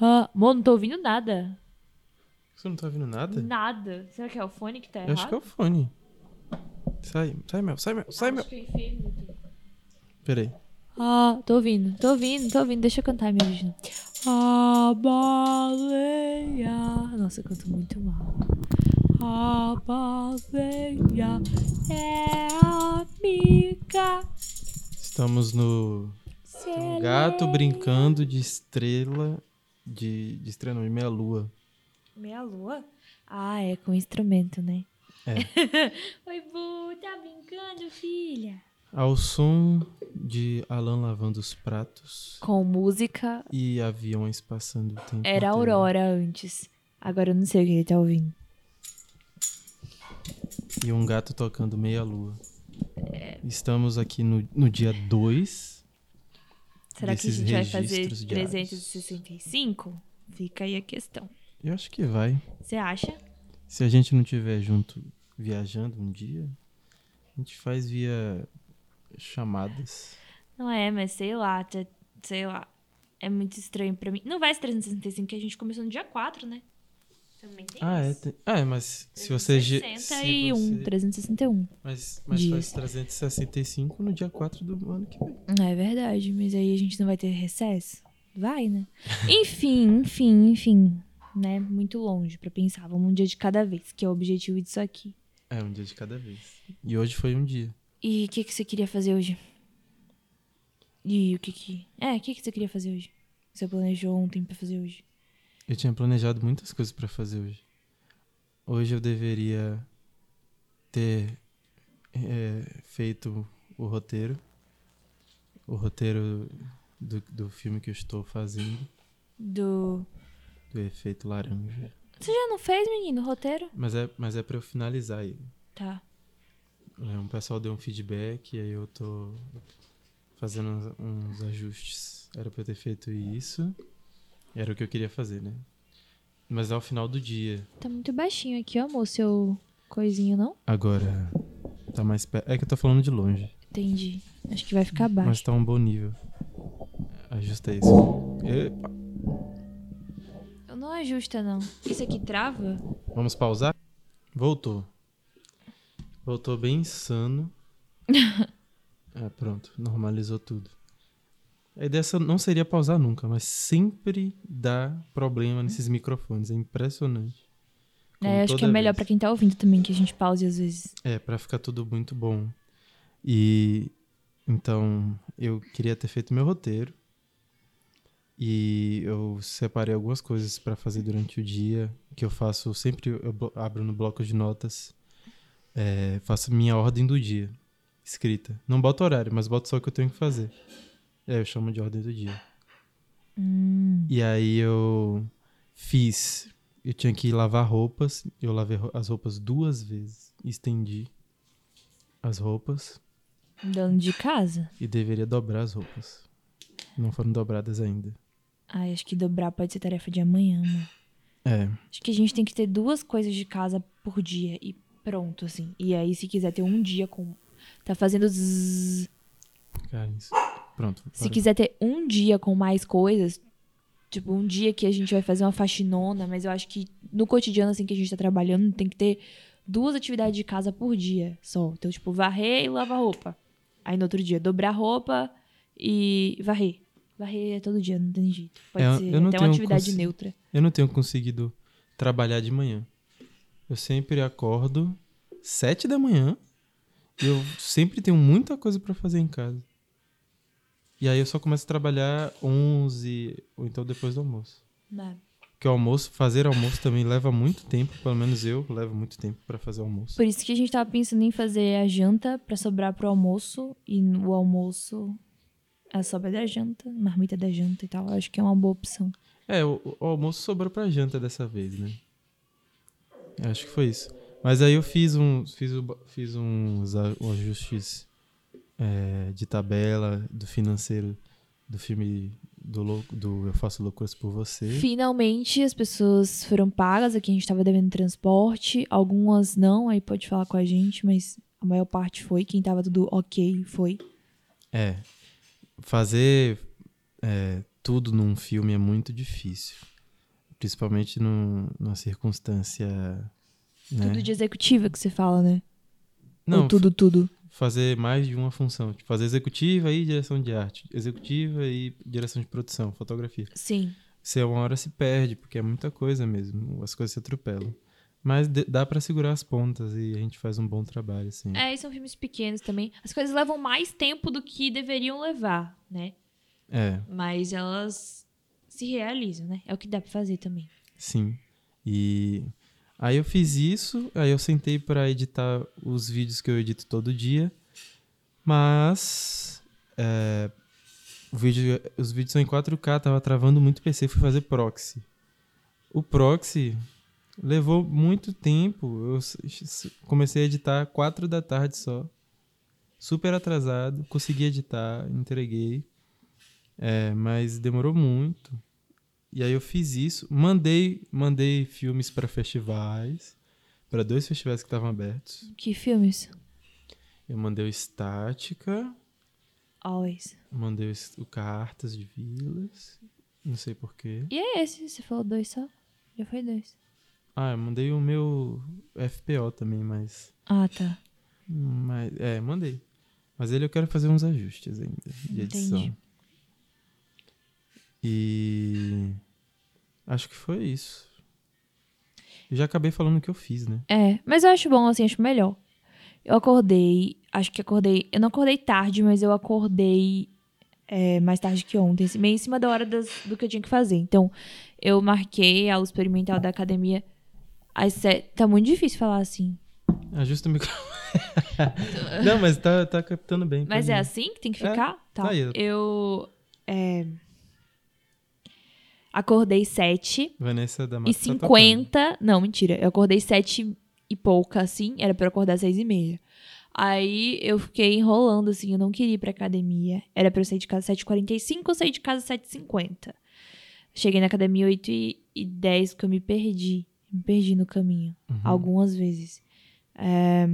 Ah, amor, não tô ouvindo nada. Você não tá ouvindo nada? Nada. Será que é o fone que tá Eu errado? acho que é o fone. Sai, sai, meu, sai, meu, sai, meu. Acho que eu enfiei muito. Peraí. Ah, tô ouvindo, tô ouvindo, tô ouvindo. Deixa eu cantar minha original. A baleia. Nossa, eu canto muito mal. A baleia é amiga. Estamos no Se um gato brincando de estrela. De, de meia lua. Meia lua? Ah, é com instrumento, né? É. Oi, Bu, tá brincando, filha? Ao som de Alan lavando os pratos Com música. e aviões passando o tempo. Era. Aurora antes. Agora eu não sei o que ele tá ouvindo. E um gato tocando meia lua. É. Estamos aqui no, no dia 2. Será que a gente vai fazer diários. 365? Fica aí a questão. Eu acho que vai. Você acha? Se a gente não estiver junto viajando um dia, a gente faz via chamadas. Não é, mas sei lá, sei lá. É muito estranho pra mim. Não vai ser 365, que a gente começou no dia 4, né? Também tem Ah, é. tem- Ah, é, mas se você. ge- se 361, você- 361. Mas, mas Dias. faz 365 no dia 4 do ano que vem. É verdade, mas aí a gente não vai ter recesso? Vai, né? enfim, enfim, enfim. Né? Muito longe pra pensar. Vamos um dia de cada vez, que é o objetivo disso aqui. É, um dia de cada vez. E hoje foi um dia. E o que, que você queria fazer hoje? E o que que... É, o que, que você queria fazer hoje? Você planejou ontem pra fazer hoje? Eu tinha planejado muitas coisas pra fazer hoje. Hoje eu deveria ter é, feito o roteiro. O roteiro do, do filme que eu estou fazendo, Do... do efeito laranja. Você já não fez, menino, o roteiro? Mas é, mas é pra eu finalizar ele. Tá. É, um pessoal deu um feedback e aí eu tô fazendo uns, uns ajustes. Era pra eu ter feito isso. Era o que eu queria fazer, né? Mas ao final do dia. Tá muito baixinho aqui, ó, amor, seu coisinho, não? Agora. Tá mais perto. É que eu tô falando de longe. Entendi. Acho que vai ficar baixo. Mas tá um bom nível. Ajusta isso. Epa. Não ajusta, não. Isso aqui trava? Vamos pausar? Voltou. Voltou bem insano. é, pronto. Normalizou tudo. A ideia não seria pausar nunca, mas sempre dá problema nesses microfones. É impressionante. Como É, acho que é melhor pra quem tá ouvindo também que a gente pause às vezes. É, pra ficar tudo muito bom. E então eu queria ter feito meu roteiro. E eu separei algumas coisas pra fazer durante o dia, que eu faço sempre eu abro no bloco de notas. é, faço minha ordem do dia, escrita. Não boto horário, mas boto só o que eu tenho que fazer. É, eu chamo de ordem do dia. Hum. E aí eu fiz. Eu tinha que lavar roupas. Eu lavei as roupas duas vezes. Estendi as roupas Dono de casa? e deveria dobrar as roupas. Não foram dobradas ainda. Ai, acho que dobrar pode ser tarefa de amanhã, amor. É, Acho que a gente tem que ter duas coisas de casa por dia e pronto, assim. E aí, se quiser ter um dia com. Tá fazendo zzz. cara, isso. Pronto. Se quiser ter um dia com mais coisas, tipo, um dia que a gente vai fazer uma faxinona, mas eu acho que no cotidiano, assim, que a gente tá trabalhando, tem que ter duas atividades de casa por dia só. Então, tipo, varrer e lavar roupa. Aí no outro dia, dobrar roupa e varrer. Varrer é todo dia, não tem jeito. Pode É, ser eu não até uma atividade neutra. Eu não tenho conseguido trabalhar de manhã. Eu sempre acordo sete da manhã e eu sempre tenho muita coisa pra fazer em casa. E aí eu só começo a trabalhar 11 ou então depois do almoço. Né? Porque o almoço, fazer almoço também leva muito tempo, pelo menos eu levo muito tempo pra fazer almoço. Por isso que a gente tava pensando em fazer a janta pra sobrar pro almoço. E o almoço a sobra da janta, marmita da janta e tal. Eu acho que é uma boa opção. É, o, o almoço sobrou pra janta dessa vez, né? Eu Acho que foi isso. Mas aí eu fiz, um, fiz, o- fiz uns ajustes é, de tabela do financeiro do filme do, Lou- do Eu Faço Loucuras por Você. Finalmente as pessoas foram pagas. Aqui a gente tava devendo transporte. Algumas não, aí pode falar com a gente, mas a maior parte foi. Quem tava tudo ok foi. É. Fazer é, tudo num filme é muito difícil. Principalmente num, numa circunstância. Né? Tudo de executiva que você fala, né? Não, Ou tudo, tudo. Fazer mais de uma função. Tipo, fazer executiva e direção de arte. Executiva e direção de produção, fotografia. Sim. Você uma hora se perde, porque é muita coisa mesmo. As coisas se atropelam. Mas dá pra segurar as pontas e a gente faz um bom trabalho, assim. É, e são filmes pequenos também. As coisas levam mais tempo do que deveriam levar, né? É, Mas elas se realizam, né? É o que dá pra fazer também. sim. E aí eu fiz isso, aí eu sentei pra editar os vídeos que eu edito todo dia. Mas é, vídeo, os vídeos são em 4K, tava travando muito o PC, fui fazer proxy. O proxy levou muito tempo. Eu comecei a editar 4 da tarde só. Super atrasado, consegui editar, entreguei. É, mas demorou muito. E aí eu fiz isso, mandei, mandei filmes para festivais, para dois festivais que estavam abertos. Que filmes? Eu mandei o Estática, Always. mandei o, Cartas de Vilas, não sei porquê. E é esse? Você falou dois só? Já foi dois. Ah, eu mandei o meu FPO também, mas, Ah, tá. mas é, mandei. Mas ele eu quero fazer uns ajustes ainda de edição. E acho que foi isso. Eu já acabei falando o que eu fiz, né? É, mas eu acho bom, assim, acho melhor. Eu acordei, acho que acordei. Eu não acordei tarde, mas eu acordei é, mais tarde que ontem, assim, meio em cima da hora das- do que eu tinha que fazer. Então, eu marquei a aula experimental da academia. Às sete, tá muito difícil falar assim. Ajusta o microfone. Não, mas tá, tá captando bem. Mas é mim. assim que tem que É, ficar? tá. tá aí. Eu. é, acordei sete Vanessa da Mata e tá tocando. 50. Não, mentira. Eu acordei sete e pouca, assim. Era pra eu acordar seis e meia. Aí eu fiquei enrolando, assim. Eu não queria ir pra academia. Era pra eu sair de casa 7h45, eu saí de casa 7h50. Cheguei na academia 8 e e 10 porque eu me perdi. Me perdi no caminho. Uhum. Algumas vezes. É,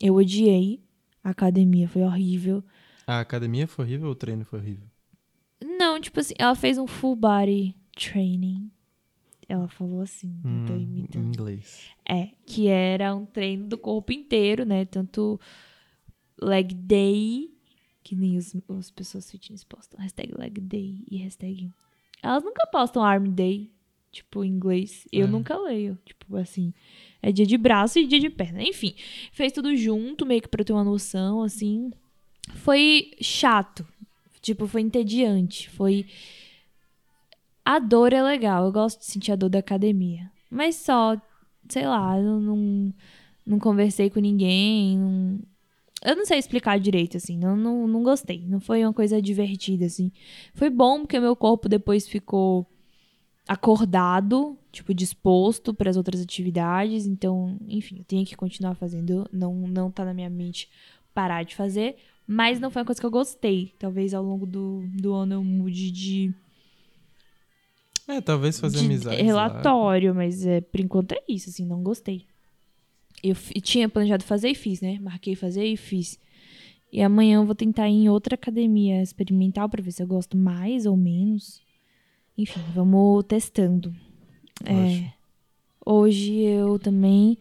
eu odiei a academia. Foi horrível. A academia foi horrível ou o treino foi horrível? Não, tipo assim, ela fez um full body training. Ela falou assim, tô Hum, em imitando. inglês. É, que era um treino do corpo inteiro, né? Tanto leg day, que nem os, as pessoas fitness postam, hashtag leg day e hashtag... Elas nunca postam arm day, tipo, em inglês. Eu É. nunca leio, tipo, assim... É dia de braço e dia de perna. Enfim, fez tudo junto, meio que pra eu ter uma noção, assim. Foi chato. Tipo, foi entediante. Foi... A dor é legal. Eu gosto de sentir a dor da academia. Mas só, sei lá, eu não, não conversei com ninguém. não- Eu não sei explicar direito, assim. Não, não, não gostei. Não foi uma coisa divertida, assim. Foi bom porque meu corpo depois ficou acordado, tipo, disposto para as outras atividades. Então, enfim, eu tenho que continuar fazendo. Não, não tá na minha mente parar de fazer. Mas não foi uma coisa que eu gostei. Talvez ao longo do, do ano eu mude de, É, talvez fazer de amizade. relatório, mas é, por enquanto é isso, assim, não gostei. Eu tinha planejado fazer e fiz, né? Marquei fazer e fiz. E amanhã eu vou tentar ir em outra academia experimental pra ver se eu gosto mais ou menos. Enfim, vamos testando. É, hoje eu também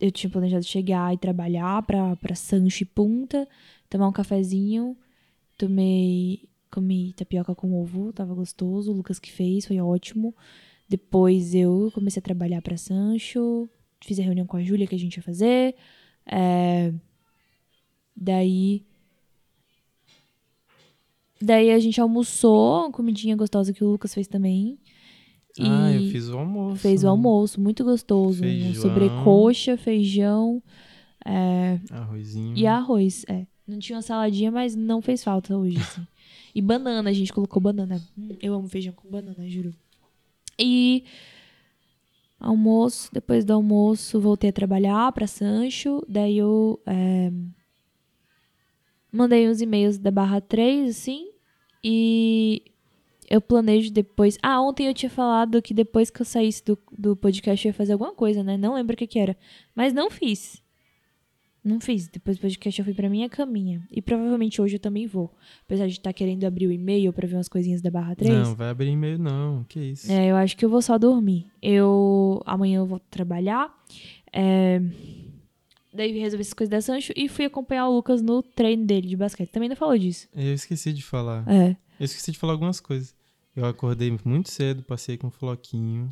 eu- tinha planejado chegar e trabalhar pra, pra Sancho e Punta, tomar um cafezinho. Tomei, comi tapioca com ovo, tava gostoso. O Lucas que fez, foi ótimo. Depois eu comecei a trabalhar pra Sancho, fiz a reunião com a Júlia que a gente ia fazer. É, daí. Daí a gente almoçou, uma comidinha gostosa que o Lucas fez também. Ah, eu fiz o almoço. Fez o almoço, muito gostoso. Um Feijão. sobrecoxa, feijão Arrozinho. e arroz. É. Não tinha uma saladinha, mas não fez falta hoje, assim. E banana, a gente colocou banana. Hum, Eu amo feijão com banana, juro. E almoço, depois do almoço, voltei a trabalhar pra Sancho. Daí eu é, mandei uns e-mails da barra 3, assim. E eu planejo depois. Ah, ontem eu tinha falado que depois que eu saísse do, do podcast eu ia fazer alguma coisa, né? Não lembro o que, que era. Mas não fiz. Não fiz. Depois do podcast eu fui pra minha caminha. E provavelmente hoje eu também vou. Apesar de estar querendo abrir o e-mail pra ver umas coisinhas da Barra 3. Não, vai abrir e-mail não. Que isso. É, eu acho que eu vou só dormir. Eu. Amanhã eu vou trabalhar. É... Daí resolvi essas coisas da Sancho e fui acompanhar o Lucas no treino dele de basquete. Também não falou disso. Eu esqueci de falar. É. Eu esqueci de falar algumas coisas. Eu acordei muito cedo, passei com um floquinho.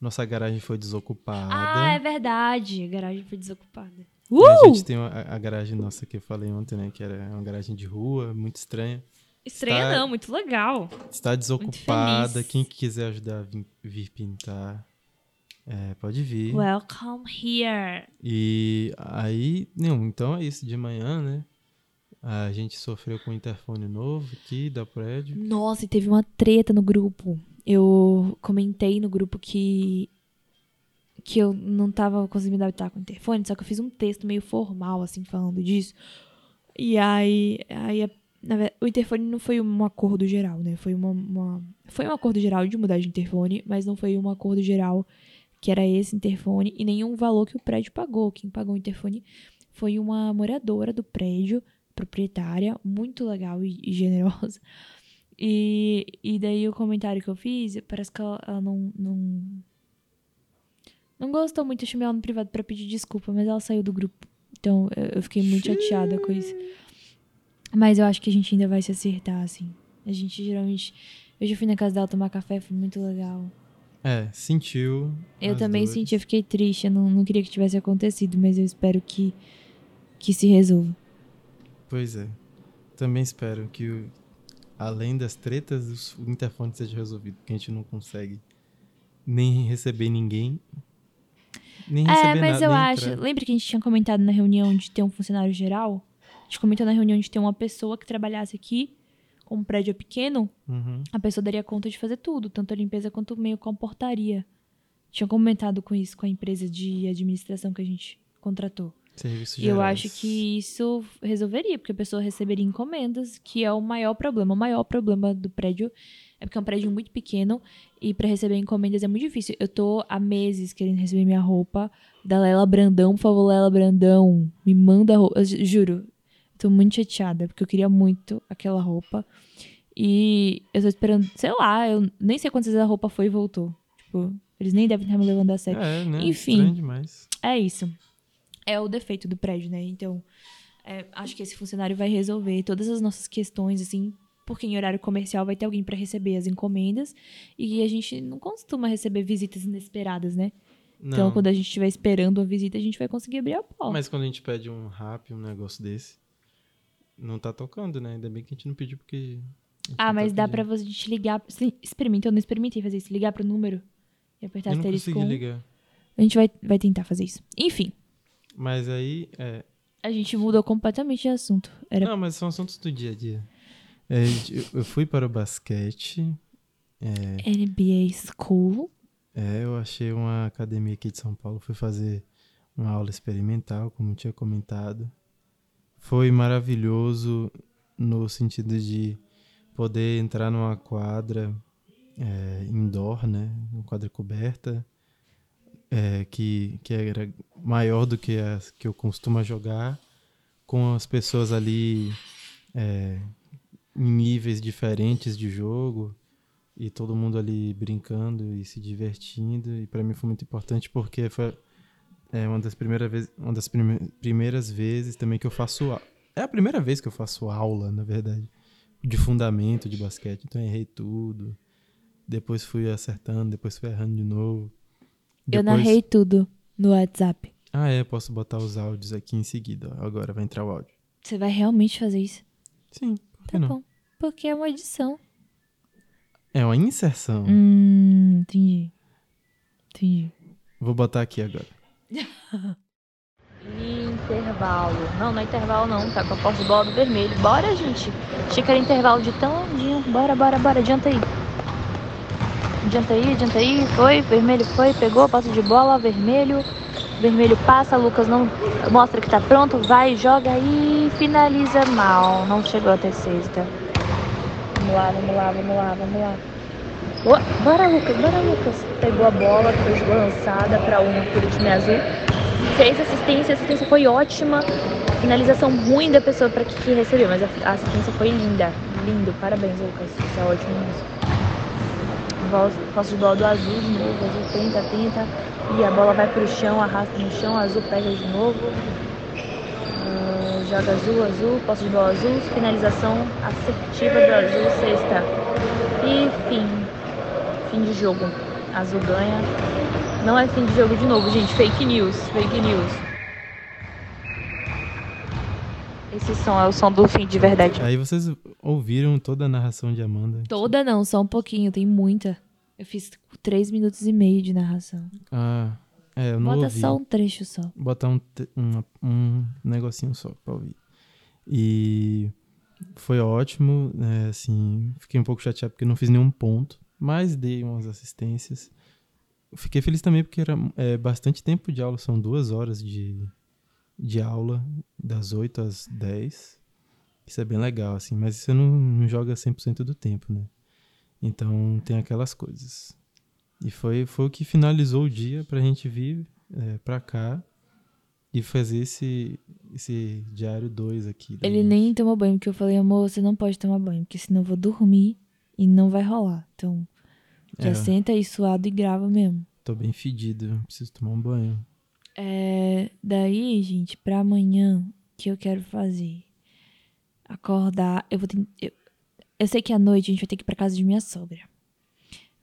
Nossa garagem foi desocupada. Ah, é verdade. A garagem foi desocupada. Uh! A gente tem uma- a, garagem nossa que eu falei ontem, né? Que era uma garagem de rua, muito estranha. Estranha Tá- não, muito legal. Está desocupada. Quem que quiser ajudar a vir, vir pintar, é, pode vir. Welcome here. E aí, não, então é isso, de manhã, né? A gente sofreu com um interfone novo aqui da prédio. Nossa, e teve uma treta no grupo. Eu comentei no grupo que que eu não tava conseguindo adaptar com o interfone, só que eu fiz um texto meio formal, assim, falando disso. E aí, aí a- na ve- o interfone não foi um acordo geral, né? Foi uma, uma- foi um acordo geral de mudar de interfone, mas não foi um acordo geral que era esse interfone e nenhum valor que o prédio pagou. Quem pagou o interfone foi uma moradora do prédio, proprietária, muito legal e, e generosa. E, e daí o comentário que eu fiz, parece que ela, ela não, não. Não gostou muito, eu chamei ela no privado pra pedir desculpa, mas ela saiu do grupo. Então eu, fiquei muito chateada com isso. Mas eu acho que a gente ainda vai se acertar, assim. A gente geralmente. Eu já fui na casa dela tomar café, foi muito legal. É, sentiu. Eu também dores. senti, eu fiquei triste, eu não, não queria que tivesse acontecido, mas eu espero que, que se resolva. Pois é. Também espero que, o- além das tretas, o interfone seja resolvido, porque a gente não consegue nem receber ninguém. Nem É, mas nada, eu acho. entrar. Lembra que a gente tinha comentado na reunião de ter um funcionário geral? A gente comentou na reunião de ter uma pessoa que trabalhasse aqui, como o prédio é pequeno, Uhum. a pessoa daria conta de fazer tudo, tanto a limpeza quanto meio com a portaria. Tinha comentado com isso com a empresa de administração que a gente contratou. Serviços E eu acho que isso resolveria, porque a pessoa receberia encomendas, que é o maior problema. O maior problema do prédio é porque é um prédio muito pequeno e pra receber encomendas é muito difícil. Eu tô há meses querendo receber minha roupa da Lela Brandão. Por favor, Lela Brandão, me manda a roupa. Eu ju- juro, tô muito chateada, porque eu queria muito aquela roupa. E eu tô esperando, sei lá, eu nem sei quantas vezes a roupa foi e voltou. Tipo, eles nem devem estar me levando a sério. É, né? Enfim. É isso. É o defeito do prédio, né? Então, é, acho que esse funcionário vai resolver todas as nossas questões, assim, porque em horário comercial vai ter alguém para receber as encomendas e a gente não costuma receber visitas inesperadas, né? Então, Não. quando a gente estiver esperando a visita, a gente vai conseguir abrir a porta. Mas quando a gente pede um rap, um negócio desse, não tá tocando, né? Ainda bem que a gente não pediu porque. gente ah, mas tá dá pra pedindo. você te ligar. Sim, experimenta, eu não experimentei fazer isso. Ligar pro número e apertar Eu não asterisco. consegui um. ligar. A gente vai, vai tentar fazer isso. Enfim, Mas aí, é, a gente mudou completamente de assunto. Era Não, mas são assuntos do dia a dia. É, eu- fui para o basquete. É, NBA School. é, eu achei uma academia aqui de São Paulo. Fui fazer uma aula experimental, como eu tinha comentado. Foi maravilhoso no sentido de poder entrar numa quadra é, indoor, né? Uma quadra coberta. é, que, que era maior do que as que eu costumo jogar, com as pessoas ali é, em níveis diferentes de jogo e todo mundo ali brincando e se divertindo e para mim foi muito importante porque foi é, uma das primeiras vezes uma das prime- primeiras vezes também que eu faço a- é a primeira vez que eu faço aula na verdade de fundamento de basquete então eu errei tudo depois fui acertando depois fui errando de novo Eu Depois- narrei tudo no WhatsApp. ah é posso botar os áudios aqui em seguida agora vai entrar o áudio Você vai realmente fazer isso? sim por que Tá não bom. Porque é uma edição. é uma inserção Hum, entendi. Entendi. vou botar aqui agora Intervalo. Não, não é intervalo não, tá com a posse de bola do vermelho. Bora, gente. Achei que era intervalo de tão lindinho. Bora, bora, bora. Adianta aí. Adianta aí, adianta aí. Foi, vermelho foi, pegou a posse de bola, vermelho. Vermelho passa, Lucas não mostra que tá pronto, vai, joga aí, finaliza mal. Não chegou até sexta. Vamos lá, vamos lá, vamos lá, vamos lá. Bora, Lucas, bora, Lucas. Pegou a bola, foi lançada para um por time azul. Fez assistência, a assistência foi ótima. Finalização ruim da pessoa para que, que recebeu, mas a, assistência foi linda. Lindo, parabéns, Lucas. Isso é ótimo mesmo. Posse de bola do azul de novo, azul tenta, tenta. E a bola vai pro chão, arrasta no chão, azul pega de novo. Joga azul, azul, posse de bola azul, finalização assertiva do azul, sexta. E fim. Fim de jogo. Azul ganha. Não é fim de jogo de novo, gente. Fake news, fake news. Esse som é o som do fim de verdade. Aí vocês ouviram toda a narração de Amanda? Toda não, só um pouquinho, tem muita. Eu fiz três minutos e meio de narração. Ah, é, eu não Bota ouvi. só um trecho só. Botar um, um, um negocinho só pra ouvir. E foi ótimo, né, assim, fiquei um pouco chateado porque não fiz nenhum ponto, mas dei umas assistências. Fiquei feliz também porque era é, bastante tempo de aula, são duas horas de, de aula, das 8 às 10. Isso é bem legal, assim, mas você não, não joga 100% do tempo, né? Então tem aquelas coisas. E foi, foi o que finalizou o dia pra gente vir é, pra cá e fazer esse, esse diário 2 aqui. Ele gente. nem tomou banho, porque eu falei, amor, você não pode tomar banho, porque senão eu vou dormir e não vai rolar. Então, já É. senta aí suado e grava mesmo. Tô bem fedido, preciso tomar um banho. É, daí, gente, pra amanhã, o que eu quero fazer? Acordar. Eu vou ter, eu, eu sei que à noite a gente vai ter que ir pra casa de minha sogra.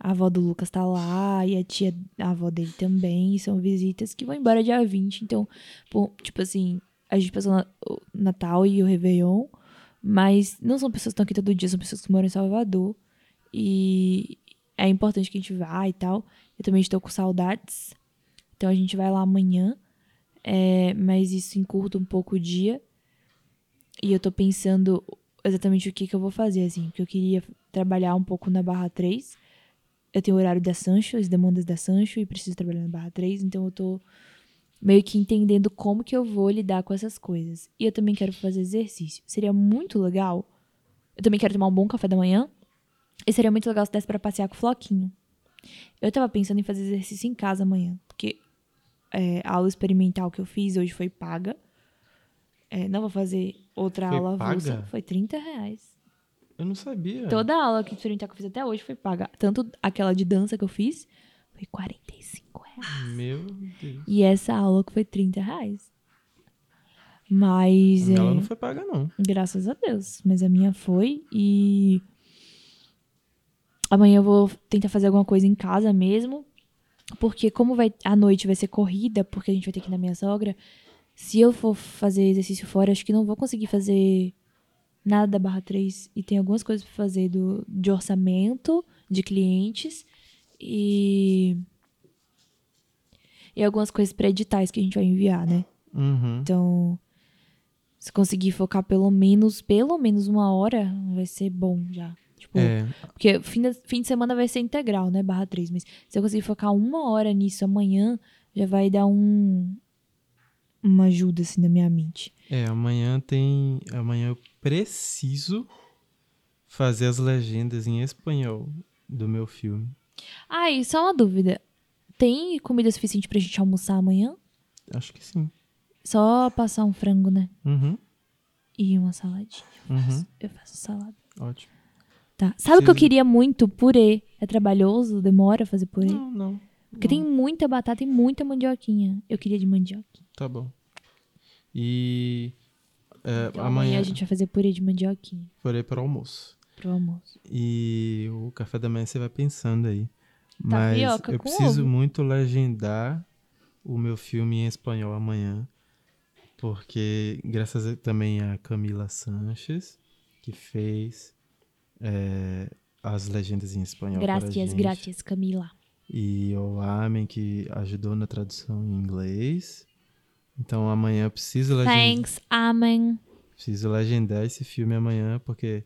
A avó do Lucas tá lá e a tia, a avó dele também. São visitas que vão embora dia 20. Então, pô, tipo assim, a gente passou o Natal e o Réveillon. Mas não são pessoas que estão aqui todo dia, são pessoas que moram em Salvador. E é importante que a gente vá e tal. Eu também estou com saudades. Então a gente vai lá amanhã. É, mas isso encurta um pouco o dia. E eu tô pensando exatamente o que, que eu vou fazer, assim. Porque eu queria trabalhar um pouco na barra 3. Eu tenho o horário da Sancho, as demandas da Sancho, e preciso trabalhar na barra 3. Então eu tô meio que entendendo como que eu vou lidar com essas coisas. E eu também quero fazer exercício. Seria muito legal. Eu também quero tomar um bom café da manhã. E seria muito legal se desse pra passear com o Floquinho. Eu tava pensando em fazer exercício em casa amanhã. Porque é, a aula experimental que eu fiz hoje foi paga. É, não vou fazer outra Foi aula paga? Foi 30 reais. Eu não sabia. Toda a aula que experimental que eu fiz até hoje foi paga. Tanto aquela de dança que eu fiz foi 45 reais. Meu Deus. E essa aula que foi 30 reais. Mas. Ela é, não foi paga, não. Graças a Deus. Mas a minha foi e. Amanhã eu vou tentar fazer alguma coisa em casa mesmo. Porque como vai a noite vai ser corrida, porque a gente vai ter que ir na minha sogra, se eu for fazer exercício fora, acho que não vou conseguir fazer nada da barra 3. E tem algumas coisas pra fazer do, de orçamento, de clientes e. E algumas coisas para editais que a gente vai enviar, né? Uhum. Então, se conseguir focar pelo menos, pelo menos uma hora, vai ser bom já. Tipo, É, porque fim, da- fim de semana vai ser integral, né? Barra 3. Mas se eu conseguir focar uma hora nisso amanhã, já vai dar um. Uma ajuda, assim, na minha mente. é, amanhã tem. Amanhã eu preciso fazer as legendas em espanhol do meu filme. Ah, e só uma dúvida. Tem comida suficiente pra gente almoçar amanhã? Acho que sim. Só passar um frango, né? Uhum. E uma saladinha. Eu Uhum. faço, eu faço salada. Ótimo. Tá. Sabe o que eu queria muito? Purê. É trabalhoso? Demora fazer purê? Não, não. Porque tem muita batata e muita mandioquinha. Eu queria de mandioca. Tá bom. E é, Então, amanhã amanhã a gente vai fazer purê de mandioquinha farei para o almoço. pro almoço. E o café da manhã você vai pensando aí. Mas Tapioca eu preciso ovo. muito legendar o meu filme em espanhol amanhã. Porque graças a- também a Camila Sanches, que fez é, as legendas em espanhol para gente. graças, Camila. E o Amen, que ajudou na tradução em inglês. Então amanhã eu preciso legendar. Thanks, amen. Preciso legendar esse filme amanhã, porque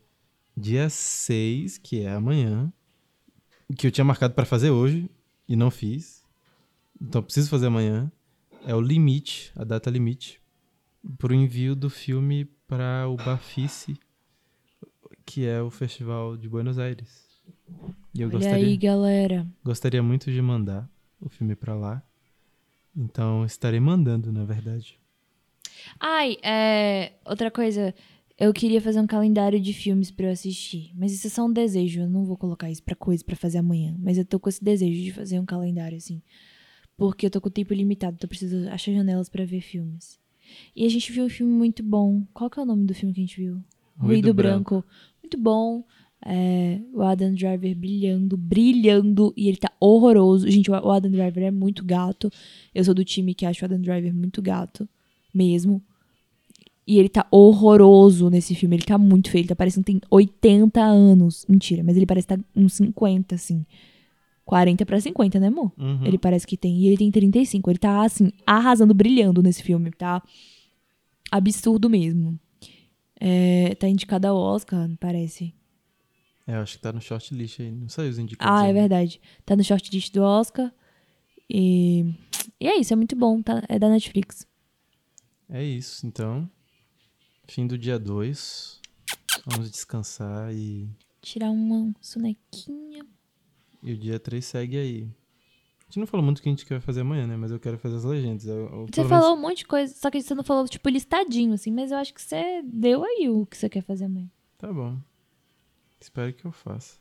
dia 6, que é amanhã, que eu tinha marcado para fazer hoje e não fiz. Então preciso fazer amanhã. É o limite, a data limite, para o envio do filme para o Bafice, que é o Festival de Buenos Aires. E eu Olha gostaria, aí, galera. gostaria muito de mandar o filme para lá. Então estarei mandando, na verdade. Ai, é. Outra coisa. Eu queria fazer um calendário de filmes pra eu assistir. Mas isso é só um desejo. Eu não vou colocar isso pra coisa pra fazer amanhã. Mas eu tô com esse desejo de fazer um calendário, assim. Porque eu tô com tempo limitado. Então eu preciso achar janelas pra ver filmes. E a gente viu um filme muito bom. Qual que é o nome do filme que a gente viu? Ruído, Branco. Muito bom. É, o Adam Driver brilhando, brilhando, e ele tá horroroso. Gente, o Adam Driver é muito gato. Eu sou do time que acha o Adam Driver muito gato, mesmo. E ele tá horroroso nesse filme. Ele tá muito feio. Ele tá parecendo que tem 80 anos. Mentira, mas ele parece que tá uns 50, assim. 40 pra 50, né, amor? Uhum. Ele parece que tem. E ele tem 35. Ele tá, assim, arrasando, brilhando nesse filme. Tá absurdo mesmo. É, tá indicado ao Oscar, parece. É, eu acho que tá no shortlist aí. Não saiu os indicados. Ah, é ainda. verdade. Tá no shortlist do Oscar. E, e é isso, é muito bom. Tá, é da Netflix. É isso, então. Fim do dia 2. Vamos descansar e, Tirar uma sonequinha. e o dia 3 segue aí. A gente não falou muito o que a gente quer fazer amanhã, né? Mas eu quero fazer as legendas. Eu, eu, Você pelo falou um monte de coisa, só que você não falou, tipo, listadinho, assim. Mas eu acho que você deu aí o que você quer fazer amanhã. menos- Tá bom. Espero que eu faça.